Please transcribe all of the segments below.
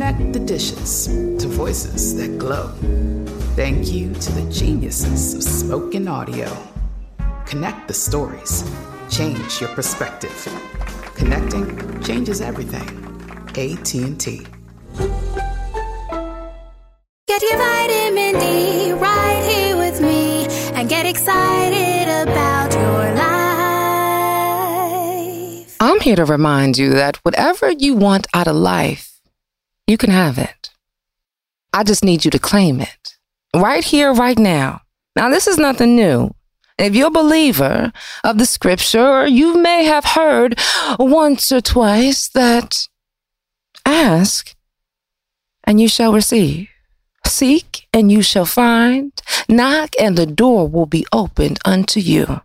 Connect the dishes to voices that glow. Thank you to the geniuses of spoken audio. Connect the stories. Change your perspective. Connecting changes everything. AT&T. Get your vitamin D right here with me and get excited about your life. I'm here to remind you that whatever you want out of life, you can have it. I just need you to claim it. Right here, right now. Now, this is nothing new. If you're a believer of the scripture, you may have heard once or twice that ask and you shall receive. Seek and you shall find. Knock and the door will be opened unto you.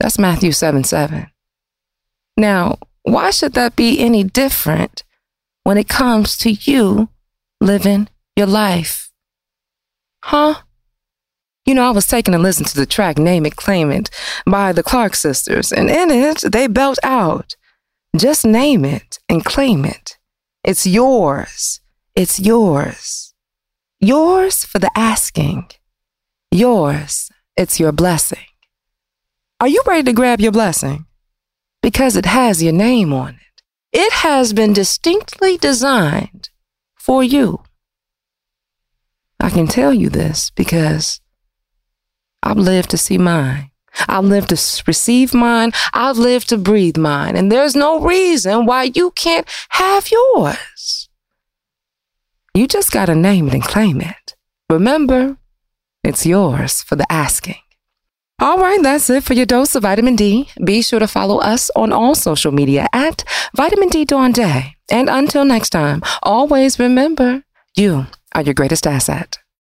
That's Matthew 7 7. Now, why should that be any different when it comes to you living your life. Huh? You know, I was taking a listen to the track Name It, Claim It by the Clark sisters, and in it, they belt out just name it and claim it. It's yours. It's yours. Yours for the asking. Yours. It's your blessing. Are you ready to grab your blessing? Because it has your name on it. It has been distinctly designed for you. I can tell you this because I've lived to see mine. I've lived to receive mine. I've lived to breathe mine. And there's no reason why you can't have yours. You just got to name it and claim it. Remember, it's yours for the asking. All right, that's it for your dose of vitamin D. Be sure to follow us on all social media at Vitamin D Dawn Day. And until next time, always remember you are your greatest asset.